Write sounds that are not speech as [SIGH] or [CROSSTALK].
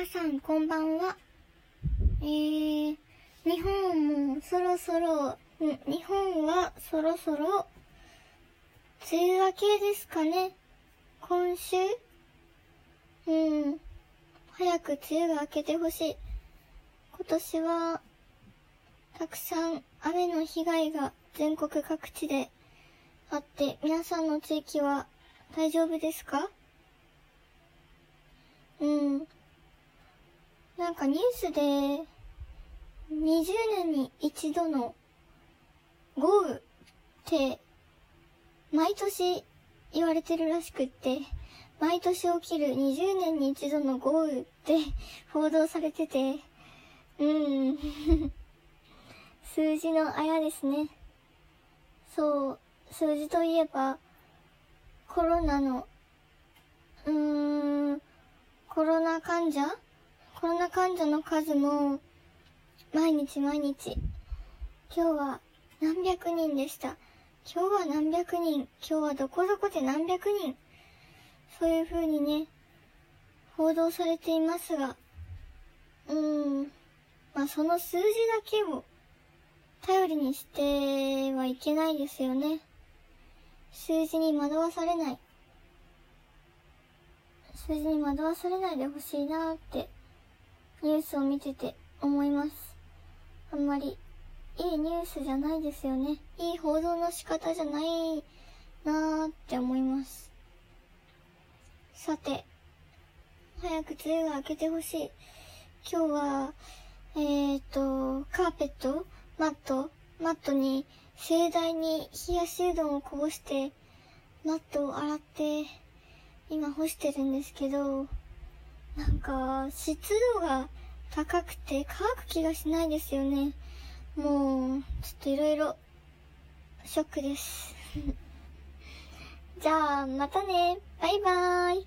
皆さんこんばんは。えー、日本もそろそろ、日本はそろそろ、梅雨明けですかね。今週うん。早く梅雨が明けてほしい。今年は、たくさん雨の被害が全国各地であって、皆さんの地域は大丈夫ですか？うん。なんかニュースで、20年に一度の豪雨って、毎年言われてるらしくって、毎年起きる20年に一度の豪雨って [LAUGHS] 報道されてて、うん。[LAUGHS] 数字のあやですね。そう、数字といえば、コロナの、うーん、コロナ患者コロナ患者の数も、毎日毎日、今日は何百人でした。今日は何百人、今日はどこどこで何百人。そういう風にね、報道されていますが、うーん、まあその数字だけを頼りにしてはいけないですよね。数字に惑わされない。数字に惑わされないでほしいなってニュースを見てて思います。あんまりいいニュースじゃないですよね。いい報道の仕方じゃないなーって思います。さて、早く梅雨が明けてほしい。今日は、えーと、カーペットマットマットに盛大に冷やしうどんをこぼして、マットを洗って、今干してるんですけど、なんか、湿度が高くて乾く気がしないですよね。もう、ちょっといろいろ、ショックです。[LAUGHS] じゃあ、またね。バイバーイ。